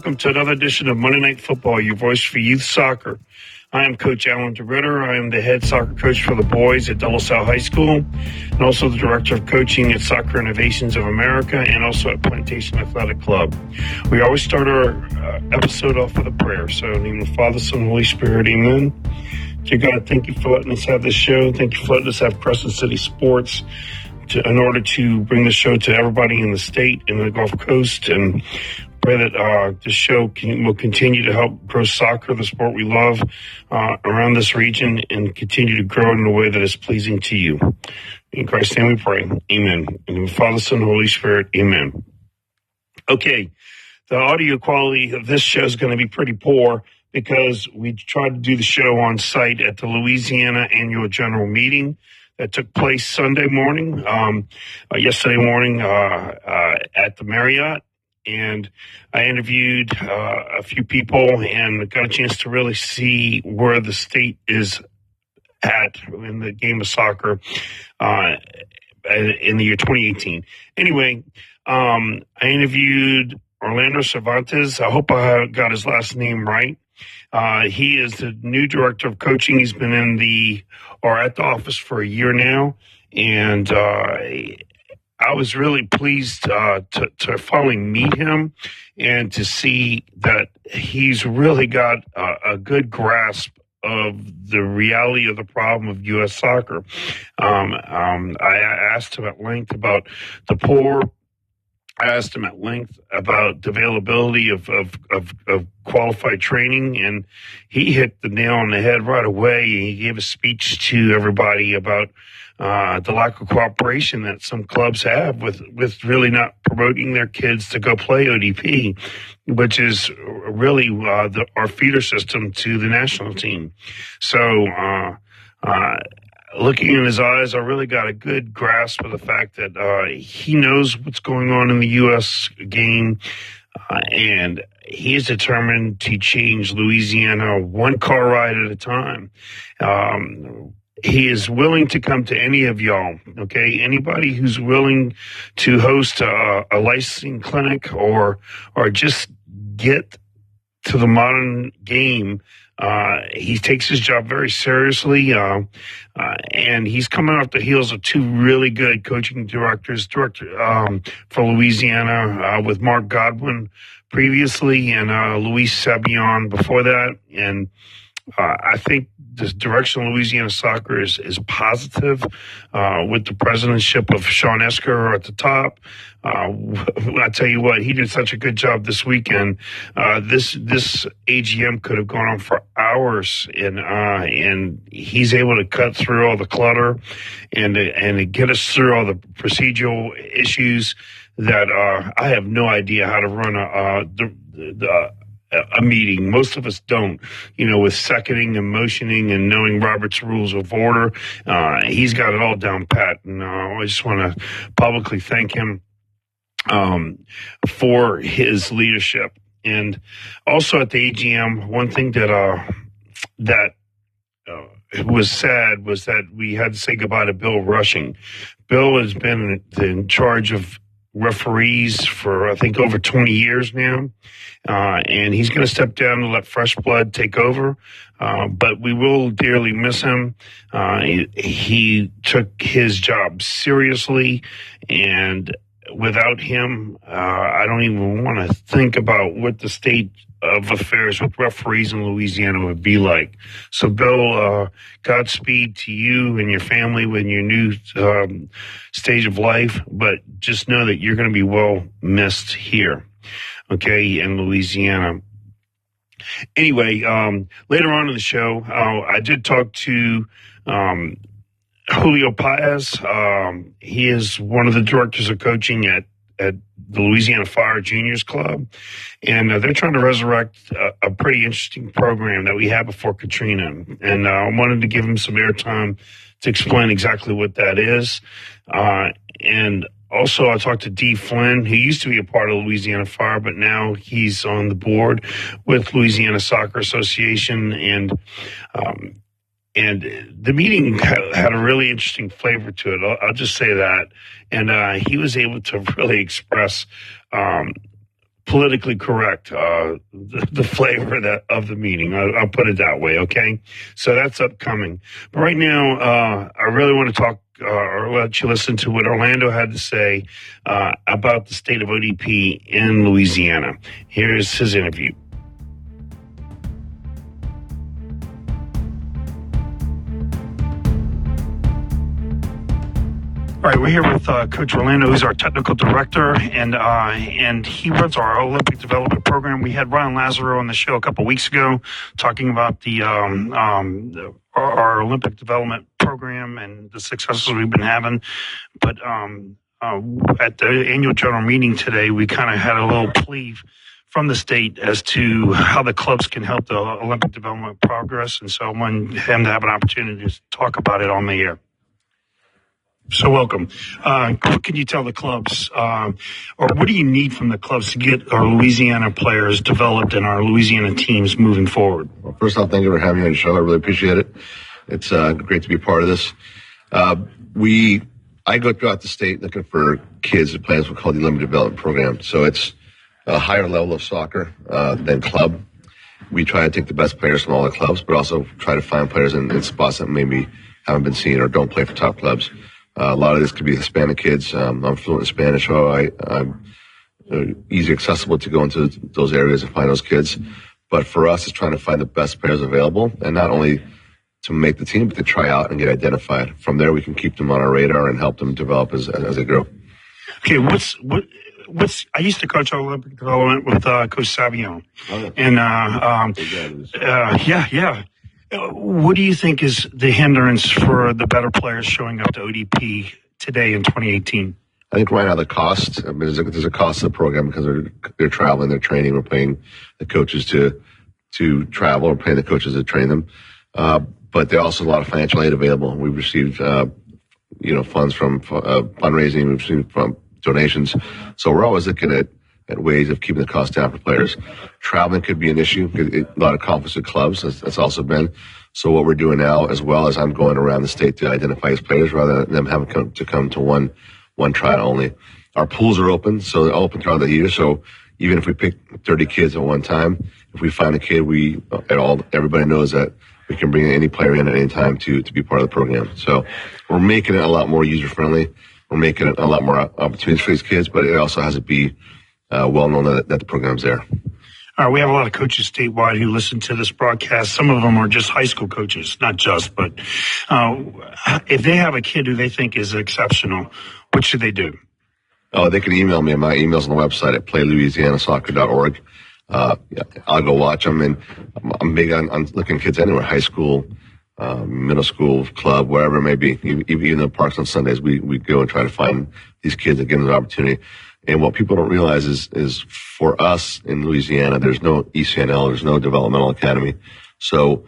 Welcome to another edition of Monday Night Football, your voice for youth soccer. I am Coach Alan DeRitter. I am the head soccer coach for the boys at De La Salle High School and also the director of coaching at Soccer Innovations of America and also at Plantation Athletic Club. We always start our uh, episode off with a prayer. So, in the name of the Father, Son, Holy Spirit, amen. Dear God, thank you for letting us have this show. Thank you for letting us have Crescent City Sports. To, in order to bring the show to everybody in the state and the Gulf Coast and pray that uh, this show can, will continue to help grow soccer, the sport we love, uh, around this region and continue to grow in a way that is pleasing to you. In Christ's name we pray. Amen. In the Father, Son, Holy Spirit. Amen. Okay. The audio quality of this show is going to be pretty poor because we tried to do the show on site at the Louisiana Annual General Meeting that took place Sunday morning, um, uh, yesterday morning uh, uh, at the Marriott and I interviewed uh, a few people and got a chance to really see where the state is at in the game of soccer uh, in the year 2018. Anyway, um, I interviewed Orlando Cervantes. I hope I got his last name right. Uh, he is the new director of coaching. He's been in the or at the office for a year now, and uh, I was really pleased uh, to, to finally meet him and to see that he's really got a, a good grasp of the reality of the problem of U.S. soccer. Um, um, I asked him at length about the poor. I asked him at length about the availability of, of, of, of, qualified training, and he hit the nail on the head right away. He gave a speech to everybody about uh, the lack of cooperation that some clubs have with with really not promoting their kids to go play ODP, which is really uh, the, our feeder system to the national team. So. Uh, uh looking in his eyes, I really got a good grasp of the fact that uh, he knows what's going on in the U.S. game, uh, and he is determined to change Louisiana one car ride at a time. Um, he is willing to come to any of y'all. Okay, anybody who's willing to host a, a licensing clinic or or just get to the modern game. Uh, he takes his job very seriously, uh, uh, and he's coming off the heels of two really good coaching directors, director um, for Louisiana uh, with Mark Godwin previously, and uh, Luis Sabion before that, and uh, I think the direction of Louisiana soccer is is positive, uh, with the presidentship of Sean Esker at the top. Uh, I tell you what, he did such a good job this weekend. Uh, this this AGM could have gone on for hours, and uh, and he's able to cut through all the clutter, and and get us through all the procedural issues that uh, I have no idea how to run a the, the a meeting. Most of us don't, you know, with seconding and motioning and knowing Robert's rules of order. Uh, he's got it all down pat. And uh, I just want to publicly thank him um, for his leadership. And also at the AGM, one thing that uh, that uh, was sad was that we had to say goodbye to Bill Rushing. Bill has been in charge of referees for I think over 20 years now, uh, and he's going to step down and let fresh blood take over. Uh, but we will dearly miss him. Uh, he, he, took his job seriously, and without him, uh, I don't even want to think about what the state of affairs with referees in Louisiana would be like. So, Bill, uh, Godspeed to you and your family with your new um, stage of life. But just know that you're going to be well missed here, okay, in Louisiana. Anyway, um, later on in the show, uh, I did talk to um, Julio Paez. Um, he is one of the directors of coaching at at the Louisiana Fire Juniors Club, and uh, they're trying to resurrect a, a, pretty interesting program that we had before Katrina. And uh, I wanted to give them some airtime to explain exactly what that is. Uh, and also, I talked to Dee Flynn, who used to be a part of Louisiana Fire, but now he's on the board with Louisiana Soccer Association, and um, and the meeting had a really interesting flavor to it. I'll, I'll just say that, and uh, he was able to really express um, politically correct uh, the, the, flavor that of the meeting. I'll, I'll, put it that way. Okay, so that's upcoming. But right now, uh, I really want to talk uh, or let you listen to what Orlando had to say uh, about the state of ODP in Louisiana. Here's his interview. All right, we're here with uh, Coach Orlando, who's our technical director, and uh, and he runs our Olympic development program. We had Ryan Lazaro on the show a couple weeks ago, talking about the, um, um, our, our, Olympic development program and the successes we've been having. But um, uh, at the annual general meeting today, we kind of had a little plea from the state as to how the clubs can help the Olympic development progress, and so I wanted him to have an opportunity to talk about it on the air. So welcome. Uh, what can you tell the clubs, uh, or what do you need from the clubs to get our Louisiana players developed and our Louisiana teams moving forward? Well, first off, thank you for having me on the show. I really appreciate it. It's uh, great to be a part of this. Uh, we, I go throughout the state looking for kids that play what's called the Limited Development Program. So it's a higher level of soccer uh, than club. We try to take the best players from all the clubs, but also try to find players in, in spots that maybe haven't been seen or don't play for top clubs. Uh, a lot of this could be Hispanic kids. Um, I'm fluent in Spanish, so I, I'm uh, easy accessible to go into those areas and find those kids. But for us, it's trying to find the best players available, and not only to make the team, but to try out and get identified. From there, we can keep them on our radar and help them develop as as they grow. Okay, what's what? What's I used to coach Olympic development with uh, Coach Savion, oh, and uh, um, uh, yeah, yeah. What do you think is the hindrance for the better players showing up to ODP today in 2018? I think right now the cost. I mean, there's a, there's a cost to the program because they're they're traveling, they're training, we're paying the coaches to to travel, we're paying the coaches to train them. Uh, but there's also a lot of financial aid available. We've received, uh, you know, funds from uh, fundraising, we've received from donations. So we're always looking at at ways of keeping the cost down for players. Traveling could be an issue. A lot of conflicts with clubs. That's, that's, also been. So what we're doing now, as well as I'm going around the state to identify as players, rather than them having come, to come to one one trial only. Our pools are open, so they're open throughout the year. So even if we pick 30 kids at one time, if we find a kid, we at all everybody knows that we can bring any player in at any time to to be part of the program. So we're making it a lot more user friendly. We're making it a lot more opportunities for these kids, but it also has to be well known that, that the program's there. All right, we have a lot of coaches statewide who listen to this broadcast. Some of them are just high school coaches, not just, but uh, if they have a kid who they think is exceptional, what should they do? Oh, they can email me. My email's on the website at playlouisianasoccer.org. Uh, yeah, I'll go watch them, and I'm big on, on looking kids anywhere, high school, uh, middle school, club, wherever it may be. Even, even in the parks on Sundays, we, we go and try to find these kids and give them the opportunity. And what people don't realize is, is for us in Louisiana, there's no ECNL, there's no developmental academy. So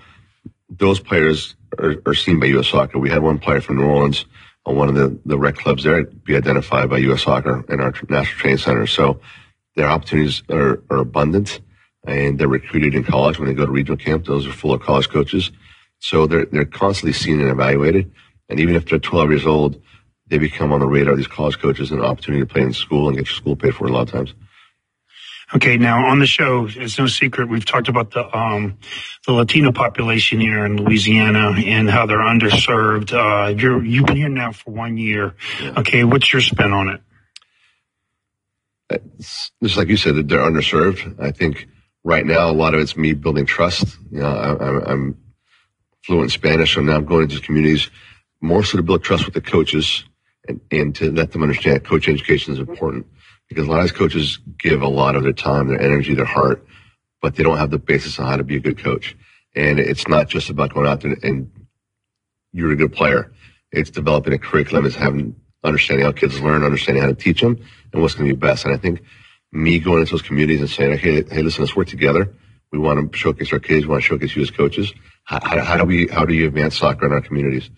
those players are, are seen by U.S. Soccer. We had one player from New Orleans on one of the, the rec clubs there be identified by U.S. Soccer in our national training center. So their opportunities are, are abundant and they're recruited in college when they go to regional camp. Those are full of college coaches. So they're, they're constantly seen and evaluated. And even if they're 12 years old, they become on the radar these college coaches and an opportunity to play in school and get your school paid for a lot of times. Okay, now on the show, it's no secret we've talked about the um, the Latino population here in Louisiana and how they're underserved. Uh, you're you've been here now for one year. Yeah. Okay, what's your spin on it? It's, just like you said, they're underserved. I think right now a lot of it's me building trust. You know, I, am fluent in Spanish, so now I'm going into communities more so to build trust with the coaches and, and to let them understand coach education is important because a lot of coaches give a lot of their time, their energy, their heart, but they don't have the basis on how to be a good coach. And it's not just about going out there and you're a good player. It's developing a curriculum. It's having understanding how kids learn, understanding how to teach them, and what's going to be best. And I think me going into those communities and saying, "Hey, hey, listen, let's work together. We want to showcase our kids. We want to showcase you as coaches. How, how, how do we how do you advance soccer in our communities?"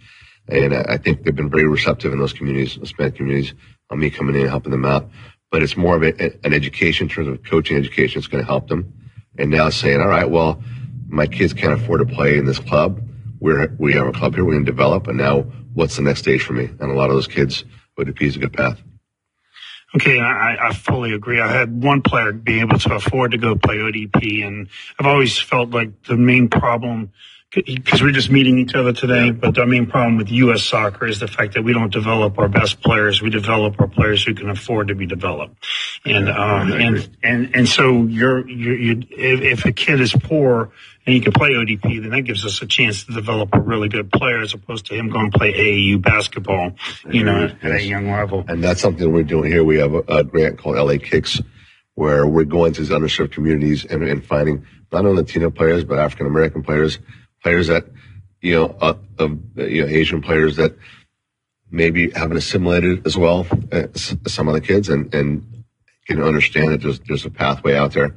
And I think they've been very receptive in those communities, Hispanic communities, on me coming in and helping them out. But it's more of a, an education in terms of coaching education. It's going to help them. And now saying, all right, well, my kids can't afford to play in this club. We're, we have a club here. Going to develop. And now what's the next stage for me? And a lot of those kids, ODP is a good path. Okay, I, I fully agree. I had one player be able to afford to go play ODP, and I've always felt like the main problem because we're just meeting each other today. But the main problem with U.S. soccer is the fact that we don't develop our best players. We develop our players who can afford to be developed. And um, and and and so you're you're you if, if a kid is poor and he can play ODP, then that gives us a chance to develop a really good player as opposed to him going to play AAU basketball, you know, at a young level. And that's something we're doing here. We have a, a grant called LA Kicks where we're going to these underserved communities and, and finding not only Latino players, but African American players players that, you know, uh, you know, Asian players that maybe haven't assimilated as well as some of the kids and, and can understand that there's, there's a pathway out there.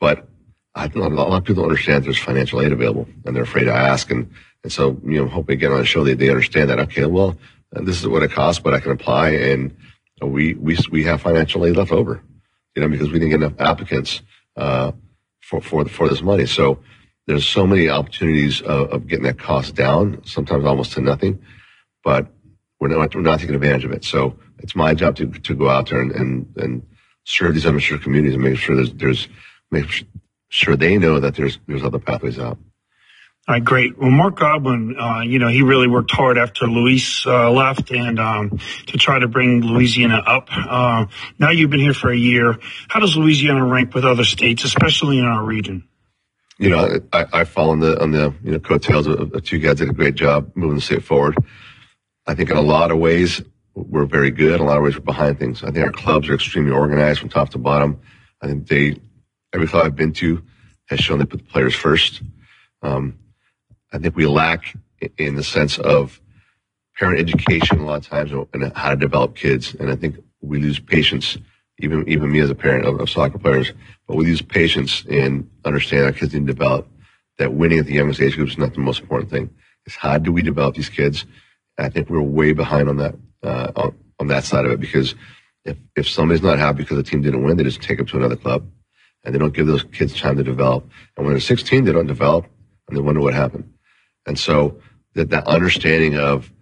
But I think a lot of people understand there's financial aid available and they're afraid to ask. And, and so, you know, hoping again on the show, they, they understand that, okay, well, this is what it costs, but I can apply and we, we, we have financial aid left over, you know, because we didn't get enough applicants, uh, for, for, for this money. So, there's so many opportunities of, of, getting that cost down, sometimes almost to nothing, but we're not, we're not taking advantage of it. So it's my job to, to go out there and, and, and serve these underserved communities and make sure there's, there's, make sure they know that there's, there's other pathways out. All right, great. Well, Mark Godwin, uh, you know, he really worked hard after Luis uh, left and um, to try to bring Louisiana up. Uh, now you've been here for a year. How does Louisiana rank with other states, especially in our region? You know, I, I fall on the on the you know coattails of, of two guys did a great job moving the state forward. I think in a lot of ways we're very good. In a lot of ways we're behind things. I think our clubs are extremely organized from top to bottom. I think they every club I've been to has shown they put the players first. Um, I think we lack in the sense of parent education a lot of times and how to develop kids. And I think we lose patience even even me as a parent of, of soccer players. But we use patience and understand our kids need to develop. That winning at the youngest age group is not the most important thing. It's how do we develop these kids? I think we're way behind on that uh, on, on that side of it because if if somebody's not happy because the team didn't win, they just take them to another club, and they don't give those kids time to develop. And when they're 16, they don't develop, and they wonder what happened. And so that that understanding of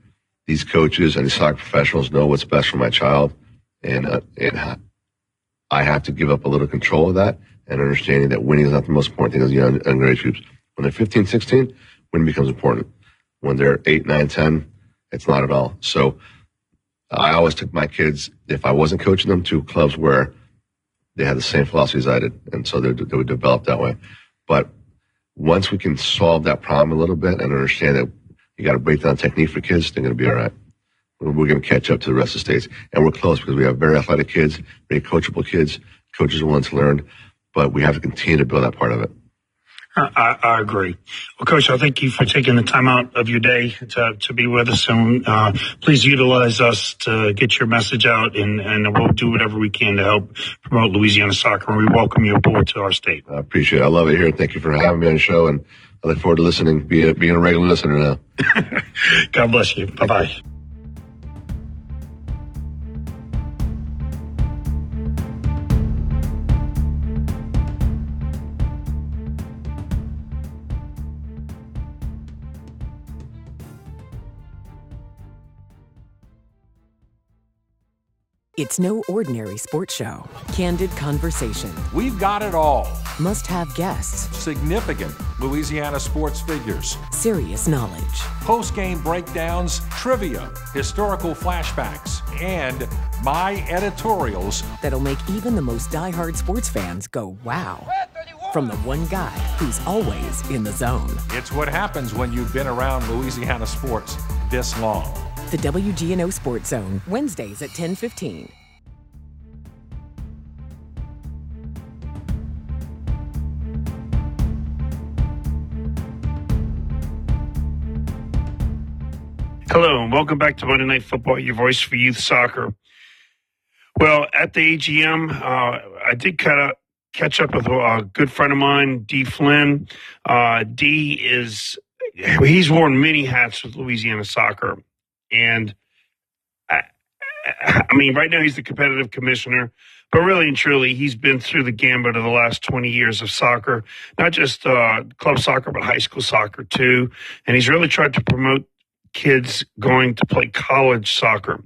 these coaches and these soccer professionals know what's best for my child, and uh, and I have to give up a little control of that and understanding that winning is not the most important thing as young underage groups. When they're 15, 16, winning becomes important. When they're 8, 9, 10, it's not at all. So I always took my kids, if I wasn't coaching them, to clubs where they had the same philosophies I did. And so they, they would develop that way. But once we can solve that problem a little bit and understand that you got to break down technique for kids, they're going to be all right we're going to catch up to the rest of the states. And we're close because we have very athletic kids, very coachable kids. Coaches willing to learn, but we have to continue to build that part of it. I, I, agree. Well, Coach, I thank you for taking the time out of your day to, to be with us, and uh, please utilize us to get your message out, and, and we'll do whatever we can to help promote Louisiana soccer. And we welcome you aboard to our state. I appreciate it. I love it here. Thank you for having me on the show, and I look forward to listening, being, being a regular listener now. God bless you. Bye bye. It's no ordinary sports show. Candid conversation. We've got it all. Must have guests. Significant Louisiana sports figures. Serious knowledge. Post game breakdowns, trivia, historical flashbacks, and my editorials that'll make even the most die-hard sports fans go, wow. From the one guy who's always in the zone. It's what happens when you've been around Louisiana sports this long the WGNO Sports Zone, Wednesdays at 1015. Hello, and welcome back to Monday Night Football, your voice for youth soccer. Well, at the AGM, uh, I did kind of catch up with a good friend of mine, D. Flynn. Uh, D is he's worn many hats with Louisiana soccer, and I, I mean, right now he's the competitive commissioner. But really and truly, he's been through the gambit of the last 20 years of soccer, not just uh, club soccer, but high school soccer too. And he's really tried to promote kids going to play college soccer.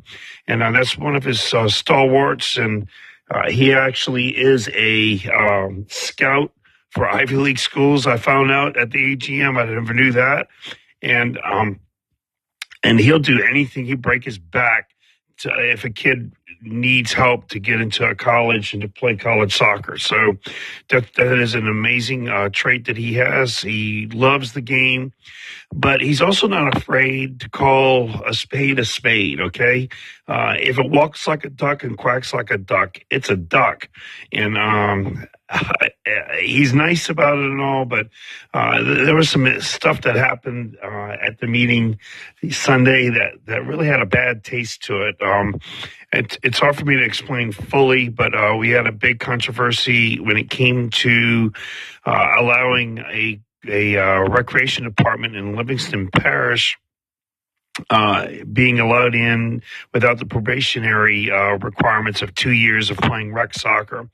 And uh, that's one of his uh, stalwarts. And uh, he actually is a um, scout for Ivy League schools. I found out at the AGM. I never knew that. And, um, and he'll do anything. He'll break his back to, if a kid needs help to get into a college and to play college soccer. So that that is an amazing uh, trait that he has. He loves the game, but he's also not afraid to call a spade a spade. Okay, uh, if it walks like a duck and quacks like a duck, it's a duck, and um, he's nice about it and all, but uh, there was some stuff that happened uh, at the meeting Sunday that, that really had a bad taste to it. Um, it. It's hard for me to explain fully, but uh, we had a big controversy when it came to uh, allowing a a uh, recreation department in Livingston Parish uh, being allowed in without the probationary uh, requirements of two years of playing rec soccer.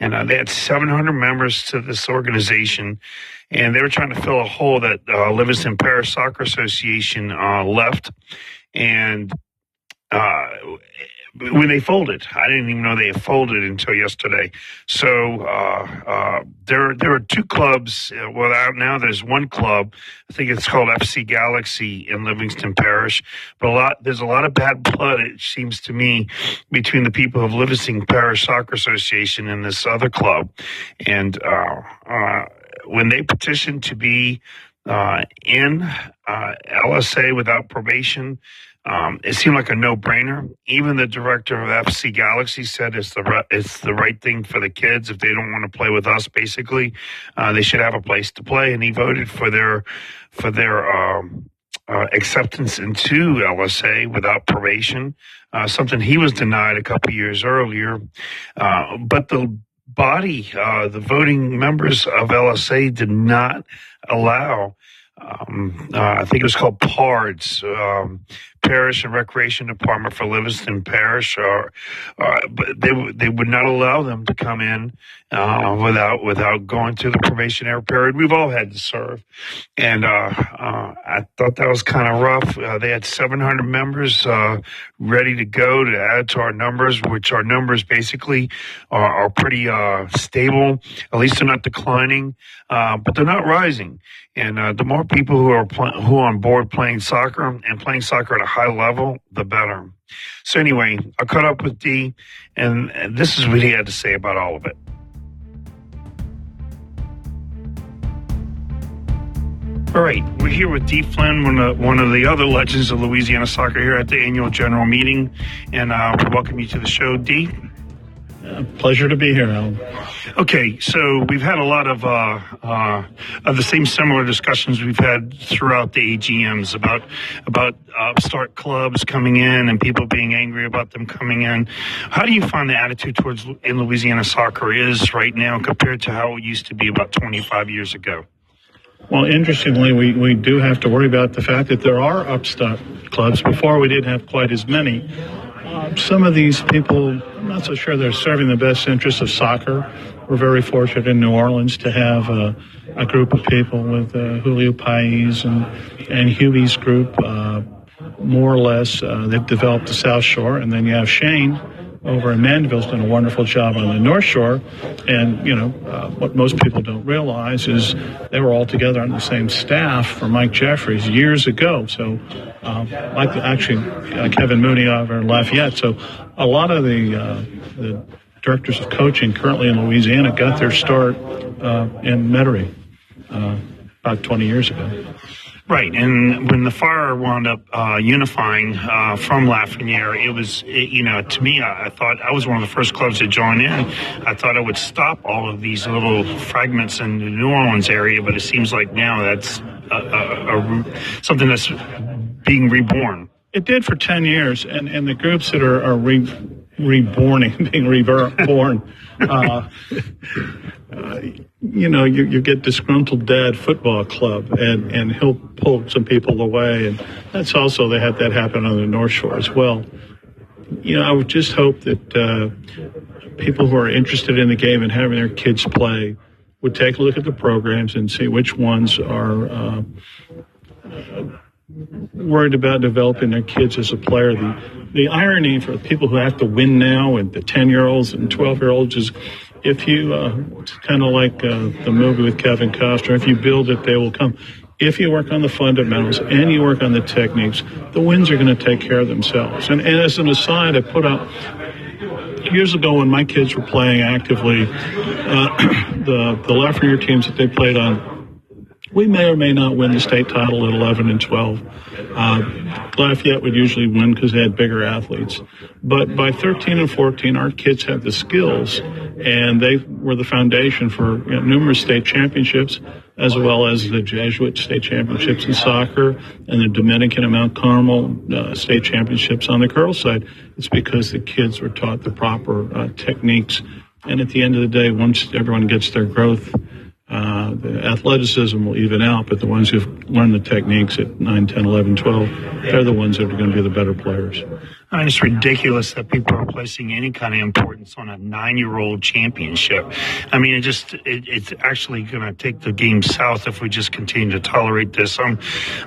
And uh, they had 700 members to this organization, and they were trying to fill a hole that uh, Livingston Parish Soccer Association uh, left. And uh, when they folded. I didn't even know they folded until yesterday. So uh, uh, there there are two clubs. Uh, well, now there's one club. I think it's called FC Galaxy in Livingston Parish. But a lot there's a lot of bad blood. It seems to me between the people of Livingston Parish Soccer Association and this other club. And uh, uh, when they petitioned to be uh, in LSA without probation. Um, it seemed like a no-brainer. Even the director of FC Galaxy said it's the it's the right thing for the kids if they don't want to play with us. Basically, uh, they should have a place to play, and he voted for their for their um, uh, acceptance into LSA without probation, uh, something he was denied a couple years earlier. Uh, but the body, uh, the voting members of LSA, did not allow um, uh, I think it was called PARDS, um, Parish and Recreation Department for Livingston Parish, or, uh, but they they would not allow them to come in uh, without without going through the probationary period. We've all had to serve, and uh, uh, I thought that was kind of rough. Uh, they had 700 members ready to go to add to our numbers, which our numbers basically are, are pretty stable. At least they're not declining, but they're not rising. And the more people who are pl- who are on board playing soccer and playing soccer at a high level, the better. So anyway, I caught up with D, and, and this is what he had to say about all of it. All right, we're here with D. Flynn, one of, one of the other legends of Louisiana soccer here at the annual general meeting, and uh, we welcome you to the show, D. Uh, pleasure to be here, Alan. Okay, so we've had a lot of uh, uh, of the same similar discussions we've had throughout the AGMs about about upstart clubs coming in and people being angry about them coming in. How do you find the attitude towards in Louisiana soccer is right now compared to how it used to be about 25 years ago? Well, interestingly, we, we do have to worry about the fact that there are upstart clubs. Before, we didn't have quite as many. Uh, some of these people, not so sure they're serving the best interests of soccer. We're very fortunate in New Orleans to have a, a group of people with uh, Julio Paez and, and Huey's group, uh, more or less. Uh, they've developed the South Shore, and then you have Shane over in Mandeville's done a wonderful job on the North Shore. And, you know, uh, what most people don't realize is they were all together on the same staff for Mike Jeffries years ago. So, um, like actually uh, Kevin Mooney over in Lafayette. So, a lot of the, uh, the directors of coaching currently in Louisiana got their start uh, in Metairie uh, about 20 years ago. Right, and when the fire wound up uh, unifying uh, from Lafreniere, it was, it, you know, to me, I, I, thought I was one of the first clubs to join in. I thought it would stop all of these little fragments in the New Orleans area, but it seems like now that's a, a, a, something that's being reborn. It did for 10 years, and, and the groups that are, are re, reborning, being reborn, uh, uh, you know, you, you get disgruntled dad football club, and, and he'll pull some people away, and that's also they had that happen on the North Shore as well. You know, I would just hope that uh, people who are interested in the game and having their kids play would take a look at the programs and see which ones are uh, worried about developing their kids as a player. The, the irony for people who have to win now and the 10 year olds and 12 year olds is if you, uh, kind of like uh, the movie with Kevin Costner, if you build it, they will come. If you work on the fundamentals and you work on the techniques, the wins are going to take care of themselves. And, and as an aside, I put up years ago when my kids were playing actively, uh, the the Lafreniere teams that they played on we may or may not win the state title at 11 and 12. Uh, Lafayette would usually win because they had bigger athletes. But by 13 and 14, our kids had the skills, and they were the foundation for you know, numerous state championships, as well as the Jesuit state championships in soccer and the Dominican and Mount Carmel uh, state championships on the girls' side. It's because the kids were taught the proper uh, techniques. And at the end of the day, once everyone gets their growth, uh, the athleticism will even out, but the ones who've learned the techniques at 9, 10, 11, 12, they're the ones that are going to be the better players. I mean, it's ridiculous that people are placing any kind of importance on a nine-year-old championship. I mean, it just it, it's actually going to take the game south if we just continue to tolerate this. I'm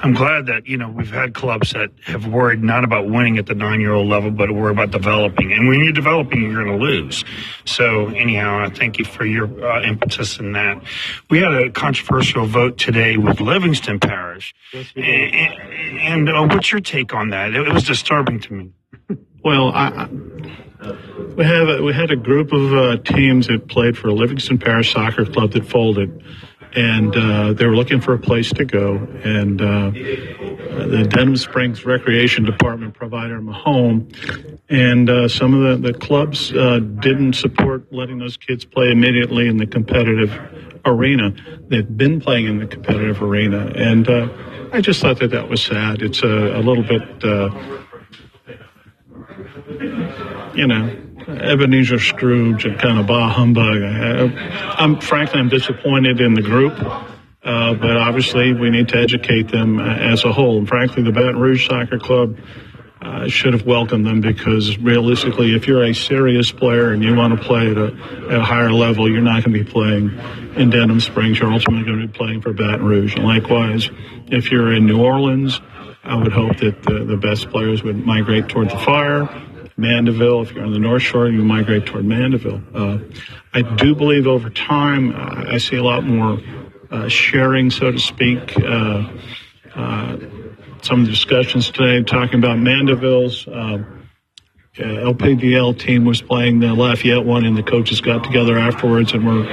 I'm glad that you know we've had clubs that have worried not about winning at the nine-year-old level, but worry about developing. And when you're developing, you're going to lose. So anyhow, I thank you for your uh, impetus in that. We had a controversial vote today with Livingston Parish, yes, and, and uh, what's your take on that? It, it was disturbing to me. Well, I, we have a, we had a group of uh, teams that played for Livingston Parish Soccer Club that folded, and uh, they were looking for a place to go. And uh, the Denham Springs Recreation Department provided them a home, and uh, some of the the clubs uh, didn't support letting those kids play immediately in the competitive arena. They've been playing in the competitive arena, and uh, I just thought that that was sad. It's a, a little bit you know, Ebenezer Scrooge and kind of bah humbug. I, am frankly, I'm disappointed in the group, uh, but obviously we need to educate them as a whole. And frankly, the Baton Rouge Soccer Club uh, should have welcomed them because realistically, if you're a serious player and you want to play at a, at a higher level, you're not going to be playing in Denham Springs. You're ultimately going to be playing for Baton Rouge. And likewise, if you're in New Orleans, I would hope that the, the best players would migrate toward the fire Mandeville. If you're on the North Shore, you migrate toward Mandeville. Uh, I do believe over time, uh, I see a lot more uh, sharing, so to speak. Uh, uh, some of the discussions today talking about Mandeville's uh, LPDL team was playing the Lafayette one, and the coaches got together afterwards and were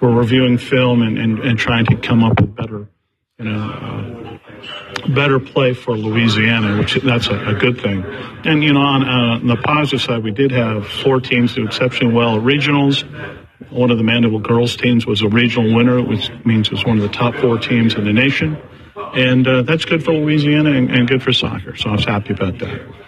were reviewing film and, and, and trying to come up with better, you know better play for Louisiana, which that's a, a good thing. And you know, on, uh, on, the positive side, we did have four teams do exceptionally well at regionals. One of the Mandeville girls teams was a regional winner, which means it was one of the top four teams in the nation. And uh, that's good for Louisiana and, and good for soccer. So I was happy about that.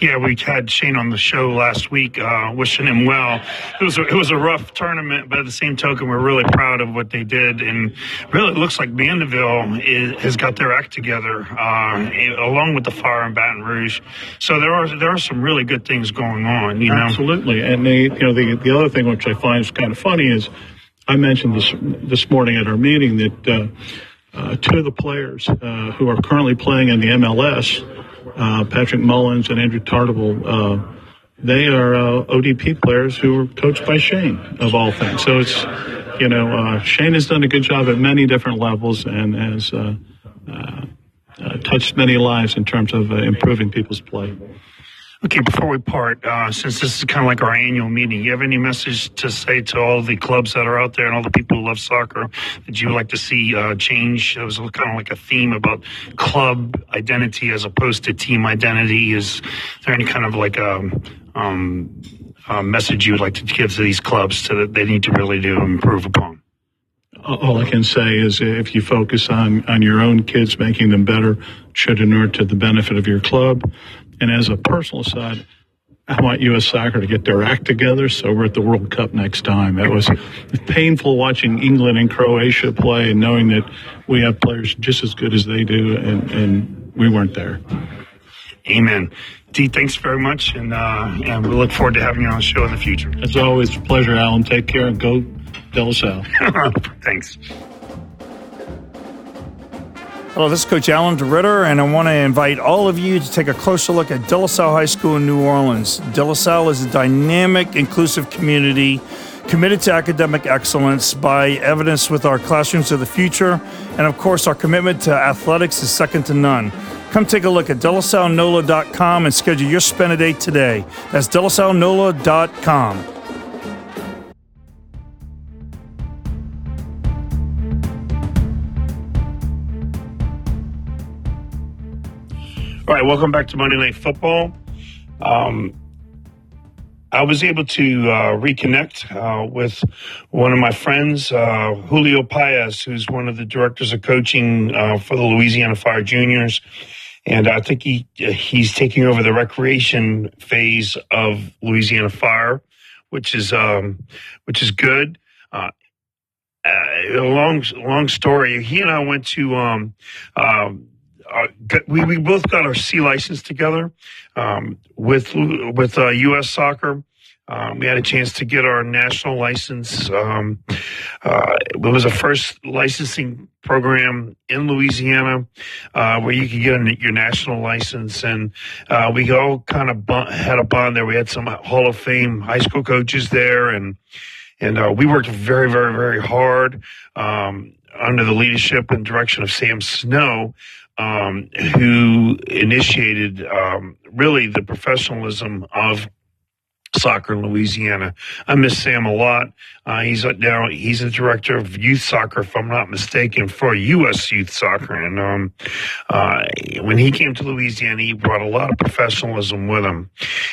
Yeah, we had Shane on the show last week, uh, wishing him well. It was a, it was a rough tournament, but at the same token, we're really proud of what they did, and really it looks like Mandeville is, has got their act together, uh, along with the Fire in Baton Rouge. So there are there are some really good things going on. You know, absolutely. And the you know the the other thing which I find is kind of funny is I mentioned this this morning at our meeting that. Uh, uh, two of the players uh, who are currently playing in the MLS uh, Patrick Mullins and Andrew Tarbell, uh, they are uh, ODP players who were coached by Shane, of all things. So it's, you know, Shane has done a good job at many different levels and has touched many lives in terms of improving people's play. Okay, before we part, uh, since this is kind of like our annual meeting, you have any message to say to all the clubs that are out there and all the people who love soccer that you would like to see uh, change? It was kind of like a theme about club identity as opposed to team identity. Is there any kind of like a, um, um, a message you would like to give to these clubs so that they need to really do improve upon? all I can say is if you focus on, on your own kids, making them better, should inure to the benefit of your club. And as a personal side, I want U.S. soccer to get their act together so we're at the World Cup next time. It was painful watching England and Croatia play and knowing that we have players just as good as they do, and, and we weren't there. Amen. D, thanks very much, and uh, and we look forward to having you on the show in the future. As always, a pleasure, Alan. Take care and go De La thanks. Hello, this is Coach Alan DeRitter, and I want to invite all of you to take a closer look at De La Salle High School in New Orleans. De La Salle is a dynamic, inclusive community committed to academic excellence by evidence with our classrooms of the future, and of course, our commitment to athletics is second to none. Come take a look at delasallenola.com and schedule your spend a day today. That's delasallenola.com. All right, welcome back to Monday Night Football. Um, I was able to uh, reconnect uh, with one of my friends, uh, Julio Paez, who's one of the directors of coaching uh, for the Louisiana Fire Juniors, and I think he he's taking over the recreation phase of Louisiana Fire, which is um, which is good. Uh, uh, a long long story. He and I went to. Um, uh, we, we both got our C license together um, with with uh, U.S. Soccer. Um, we had a chance to get our national license. Um, uh, it was the first licensing program in Louisiana uh, where you could get a, your national license, and uh, we all kind of had a bond there. We had some Hall of Fame high school coaches there, and and uh, we worked very, very, very hard um, under the leadership and direction of Sam Snow um, who initiated um, really the professionalism of soccer in Louisiana. I miss Sam a lot. Uh, he's now he's the director of youth soccer, if I'm not mistaken, for U.S. youth soccer. And um, uh, when he came to Louisiana, he brought a lot of professionalism with him.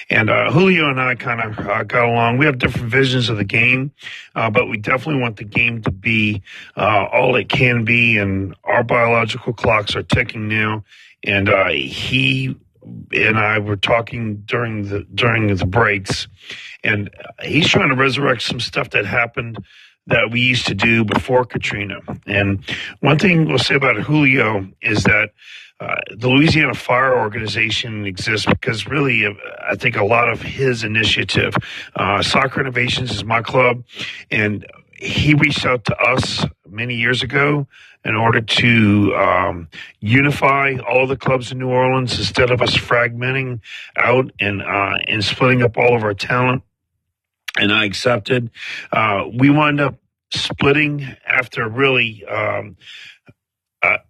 And uh, Julio and I kind of uh, got along. We have different visions of the game, uh, but we definitely want the game to be uh, all it can be. And our biological clocks are ticking now. And he and I were talking during the during the breaks, and he's trying to resurrect some stuff that happened that we used to do before Katrina. And one thing we'll say about Julio is that uh, the Louisiana Fire Organization exists because really, uh, I think a lot of his initiative, uh, Soccer Innovations is my club, and he reached out to us many years ago in order to um, unify all the clubs in New Orleans instead of us fragmenting out and uh, and splitting up all of our talent. And I accepted. Uh, we wound up splitting after really. Um,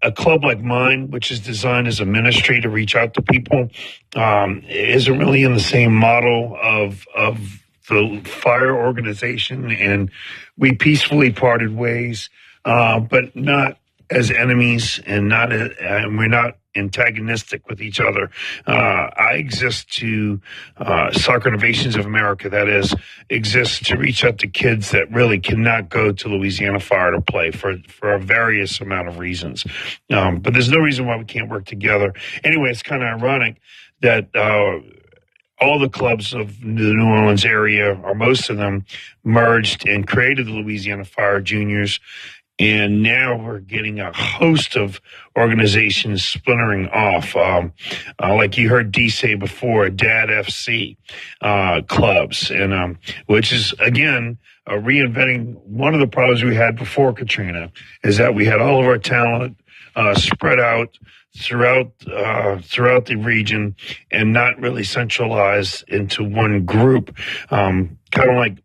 a, club like mine, which is designed as a ministry to reach out to people, um, isn't really in the same model of of the fire organization, and we peacefully parted ways, uh, but not as enemies and not and we're not antagonistic with each other. Uh, I exist to uh, Soccer Innovations of America, that is, exists to reach out to kids that really cannot go to Louisiana Fire to play for for a various amount of reasons. Um, but there's no reason why we can't work together. Anyway, it's kind of ironic that. Uh, all the clubs of the New Orleans area, or most of them, merged and created the Louisiana Fire Juniors. And now we're getting a host of organizations splintering off. Um, uh, like you heard D say before, Dad FC uh, clubs, and um, which is again uh, reinventing one of the problems we had before Katrina, is that we had all of our talent uh, spread out throughout uh, throughout the region and not really centralized into one group. Um, kind of like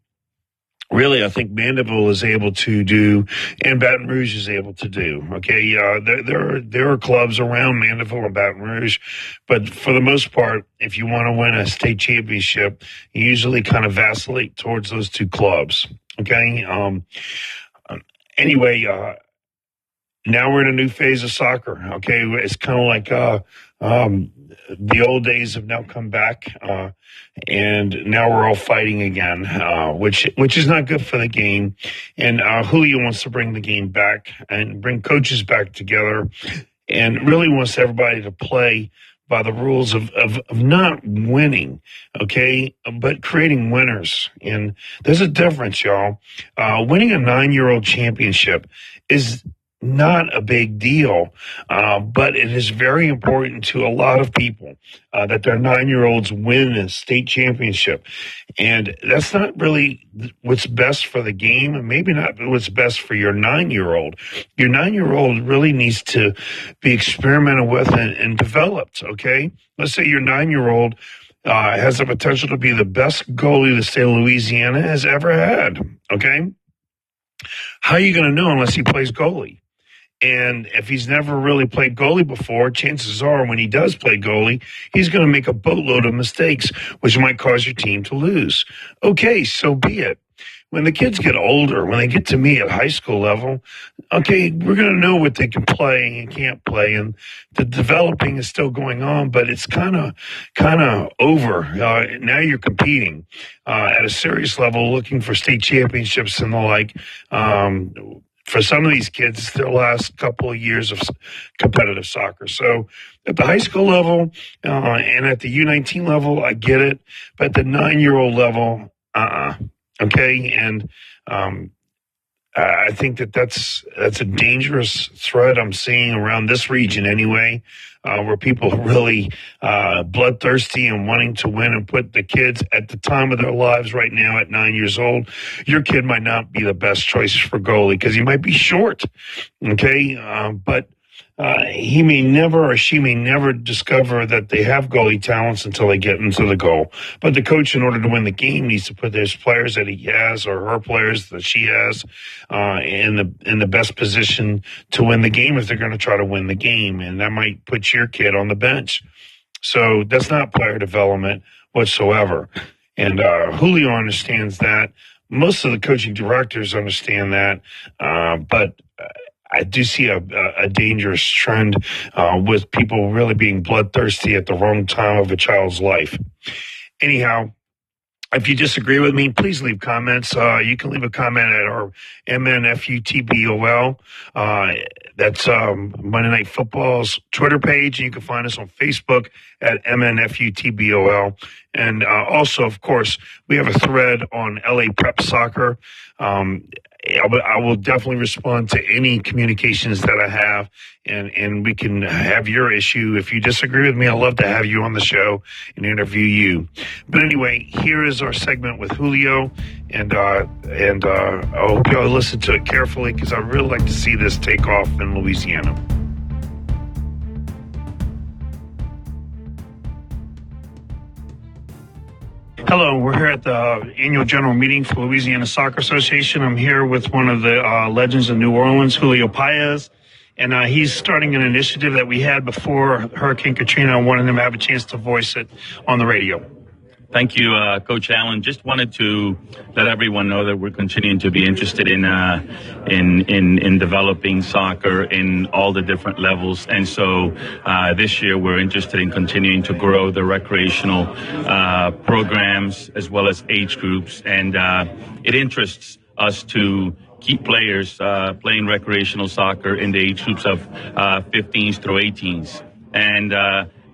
really, I think Mandeville is able to do, and Baton Rouge is able to do. Okay, uh, there there are, there are clubs around Mandeville and Baton Rouge, but for the most part, if you want to win a state championship, you usually kind of vacillate towards those two clubs. Okay. Um, anyway, uh, now we're in a new phase of soccer. Okay, it's kind of like uh, um, the old days have now come back, uh, and now we're all fighting again, uh, which which is not good for the game. And uh, Julio wants to bring the game back and bring coaches back together, and really wants everybody to play by the rules of, of, of not winning, okay, but creating winners. And there's a difference, y'all. Uh, winning a nine year old championship is not a big deal, uh, but it is very important to a lot of people uh, that their nine year olds win a state championship. And that's not really what's best for the game, and maybe not what's best for your nine year old. Your nine year old really needs to be experimented with and, and developed, okay? Let's say your nine year old. Uh, has the potential to be the best goalie the state of Louisiana has ever had. Okay. How are you going to know unless he plays goalie? And if he's never really played goalie before, chances are when he does play goalie, he's going to make a boatload of mistakes, which might cause your team to lose. Okay, so be it. When the kids get older, when they get to me at high school level, okay, we're going to know what they can play and can't play, and the developing is still going on, but it's kind of kind of over. Uh, now you're competing uh, at a serious level, looking for state championships and the like. Um, for some of these kids, their last couple of years of competitive soccer. So at the high school level uh, and at the U19 level, I get it. But at the nine year old level, uh uh-uh. Okay. And um, I think that that's that's a dangerous threat I'm seeing around this region anyway, uh, where people really uh, bloodthirsty and wanting to win and put the kids at the time of their lives right now at nine years old. Your kid might not be the best choice for goalie because he might be short, okay, uh, but uh, he may never or she may never discover that they have goalie talents until they get into the goal. But the coach, in order to win the game, needs to put his players that he has or her players that she has uh, in the in the best position to win the game if they're going to try to win the game, and that might put your kid on the bench. So that's not player development whatsoever. And uh, Julio understands that. Most of the coaching directors understand that, uh, but I do see a, a, dangerous trend uh, with people really being bloodthirsty at the wrong time of a child's life. Anyhow, if you disagree with me, please leave comments. Uh, you can leave a comment at our MNFUTBOL. Uh, that's um, Monday Night Football's Twitter page. You can find us on Facebook at MNFUTBOL. And uh, also, of course, we have a thread on LA Prep Soccer. Um, I will definitely respond to any communications that I have, and and we can have your issue. If you disagree with me, I'd love to have you on the show and interview you. But anyway, here is our segment with Julio, and uh, and uh, I hope y'all listen to it carefully because I really like to see this take off in Louisiana. Hello, we're here at the annual general meeting for Louisiana Soccer Association. I'm here with one of the uh, legends of New Orleans, Julio Paez, and uh, he's starting an initiative that we had before Hurricane Katrina. I wanted him to have a chance to voice it on the radio. Thank you, uh, Coach Allen. Just wanted to let everyone know that we're continuing to be interested in uh, in, in in developing soccer in all the different levels, and so uh, this year we're interested in continuing to grow the recreational uh, programs as well as age groups, and uh, it interests us to keep players uh, playing recreational soccer in the age groups of 15s through 18s, and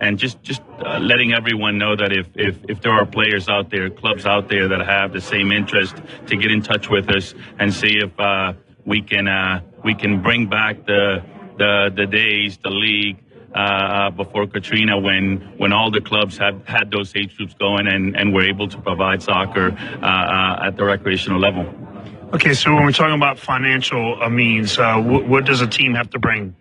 and just just uh, letting everyone know that if, if if there are players out there, clubs out there that have the same interest, to get in touch with us and see if uh, we can uh, we can bring back the the the days, the league. Uh, uh, before Katrina, when when all the clubs had had those age groups going and, and were able to provide soccer uh, at the recreational level. Okay, so when we're talking about financial means, what, what does a team have to bring?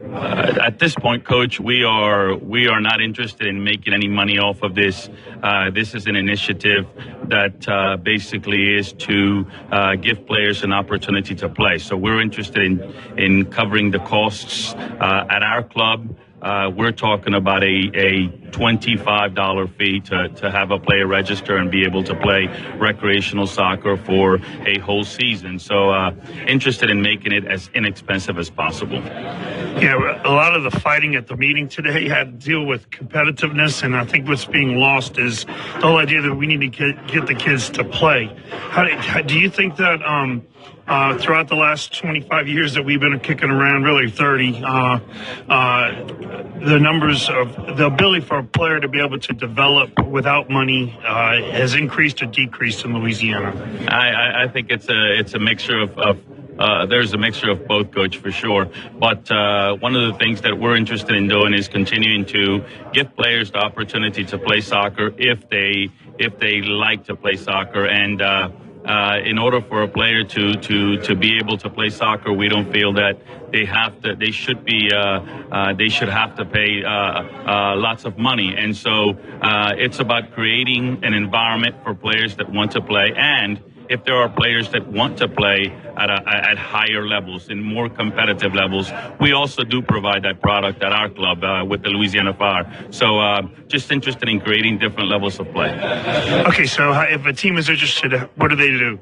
Uh, at this point, coach, we are we are not interested in making any money off of this. Uh, this is an initiative that uh, basically is to uh, give players an opportunity to play. So we're interested in in covering the costs uh, at our club. Uh, we're talking about a, a $25 fee to, to have a player register and be able to play recreational soccer for a whole season. So, uh, interested in making it as inexpensive as possible. Yeah, a lot of the fighting at the meeting today had to deal with competitiveness, and I think what's being lost is the whole idea that we need to get, get the kids to play. How do, how, do you think that um, uh, throughout the last 25 years that we've been kicking around, really 30, uh, uh, the numbers of the ability for a player to be able to develop without money uh, has increased or decreased in Louisiana? I, I think it's a it's a mixture of, of uh, there's a mixture of both, coach, for sure. But uh, one of the things that we're interested in doing is continuing to give players the opportunity to play soccer if they if they like to play soccer and. Uh, uh, in order for a player to, to, to be able to play soccer, we don't feel that they have to, they should be, uh, uh, they should have to pay uh, uh, lots of money. And so uh, it's about creating an environment for players that want to play and if there are players that want to play at, a, at higher levels, in more competitive levels, we also do provide that product at our club uh, with the Louisiana Fire. So uh, just interested in creating different levels of play. Okay, so if a team is interested, what do they do?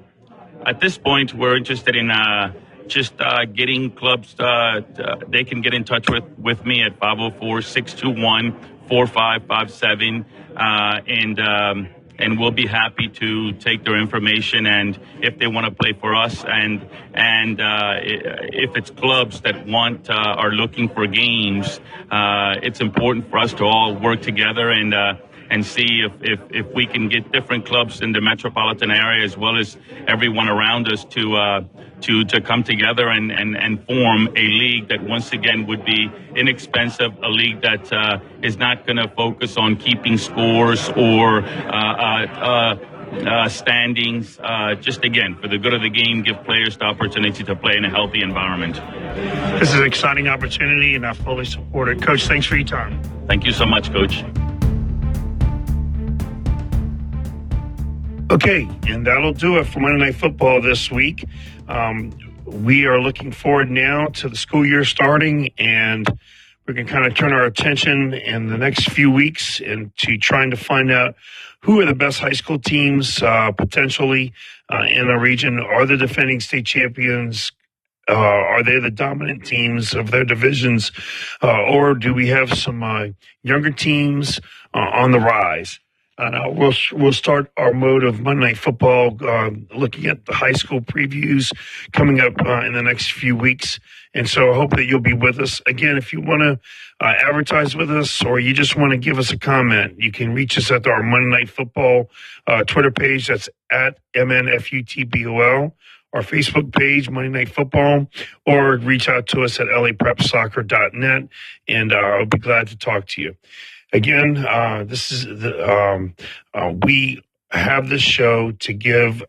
At this point, we're interested in uh, just uh, getting clubs. Uh, they can get in touch with, with me at 504 621 4557. And um, and we'll be happy to take their information and if they want to play for us and and uh, if it's clubs that want uh, are looking for games, uh, it's important for us to all work together and uh, and see if, if, if we can get different clubs in the metropolitan area as well as everyone around us to uh, to to come together and, and, and form a league that once again would be inexpensive, a league that uh, is not going to focus on keeping scores or uh, uh, uh standings. Uh, just again, for the good of the game, give players the opportunity to play in a healthy environment. This is an exciting opportunity, and I fully support it. Coach, thanks for your time. Thank you so much, Coach. Okay, and that'll do it for Monday Night Football this week. Um, we are looking forward now to the school year starting, and going to kind of turn our attention in the next few weeks into trying to find out who are the best high school teams uh, potentially uh, in our region. Are the defending state champions? Uh, are they the dominant teams of their divisions, uh, or do we have some uh, younger teams uh, on the rise? Uh, we'll we'll start our mode of Monday Night Football, uh, looking at the high school previews coming up uh, in the next few weeks, and so I hope that you'll be with us again. If you want to uh, advertise with us, or you just want to give us a comment, you can reach us at our Monday Night Football uh, Twitter page. That's at mnfutbol. Our Facebook page, Monday Night Football, or reach out to us at laprepsoccer.net, and uh, I'll be glad to talk to you. Again, uh, this is the, um, uh, we have this show to give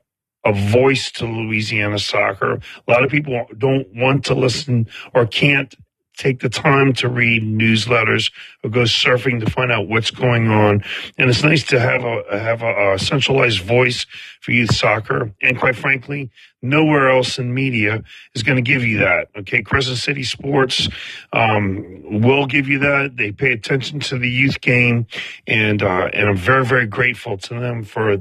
a voice to Louisiana soccer. A lot of people don't want to listen or can't take the time to read newsletters or go surfing to find out what's going on. And it's nice to have a have a, a, centralized voice for youth soccer. And quite frankly, nowhere else in media is going to give you that. Okay, Crescent City Sports um, will give you that. They pay attention to the youth game, and uh, and I'm very very grateful to them for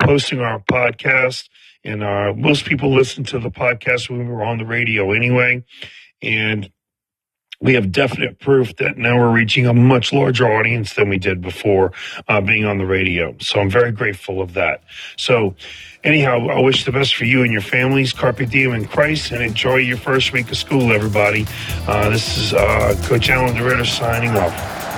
posting our podcast. And uh, most people listen to the podcast when we were on the radio anyway. And we have definite proof that now we're reaching a much larger audience than we did before uh, being on the radio. So I'm very grateful of that. So, anyhow, I wish the best for you and your families. Carpe diem in Christ, and enjoy your first week of school, everybody. Uh, this is uh, Coach Alan DeRitter signing off.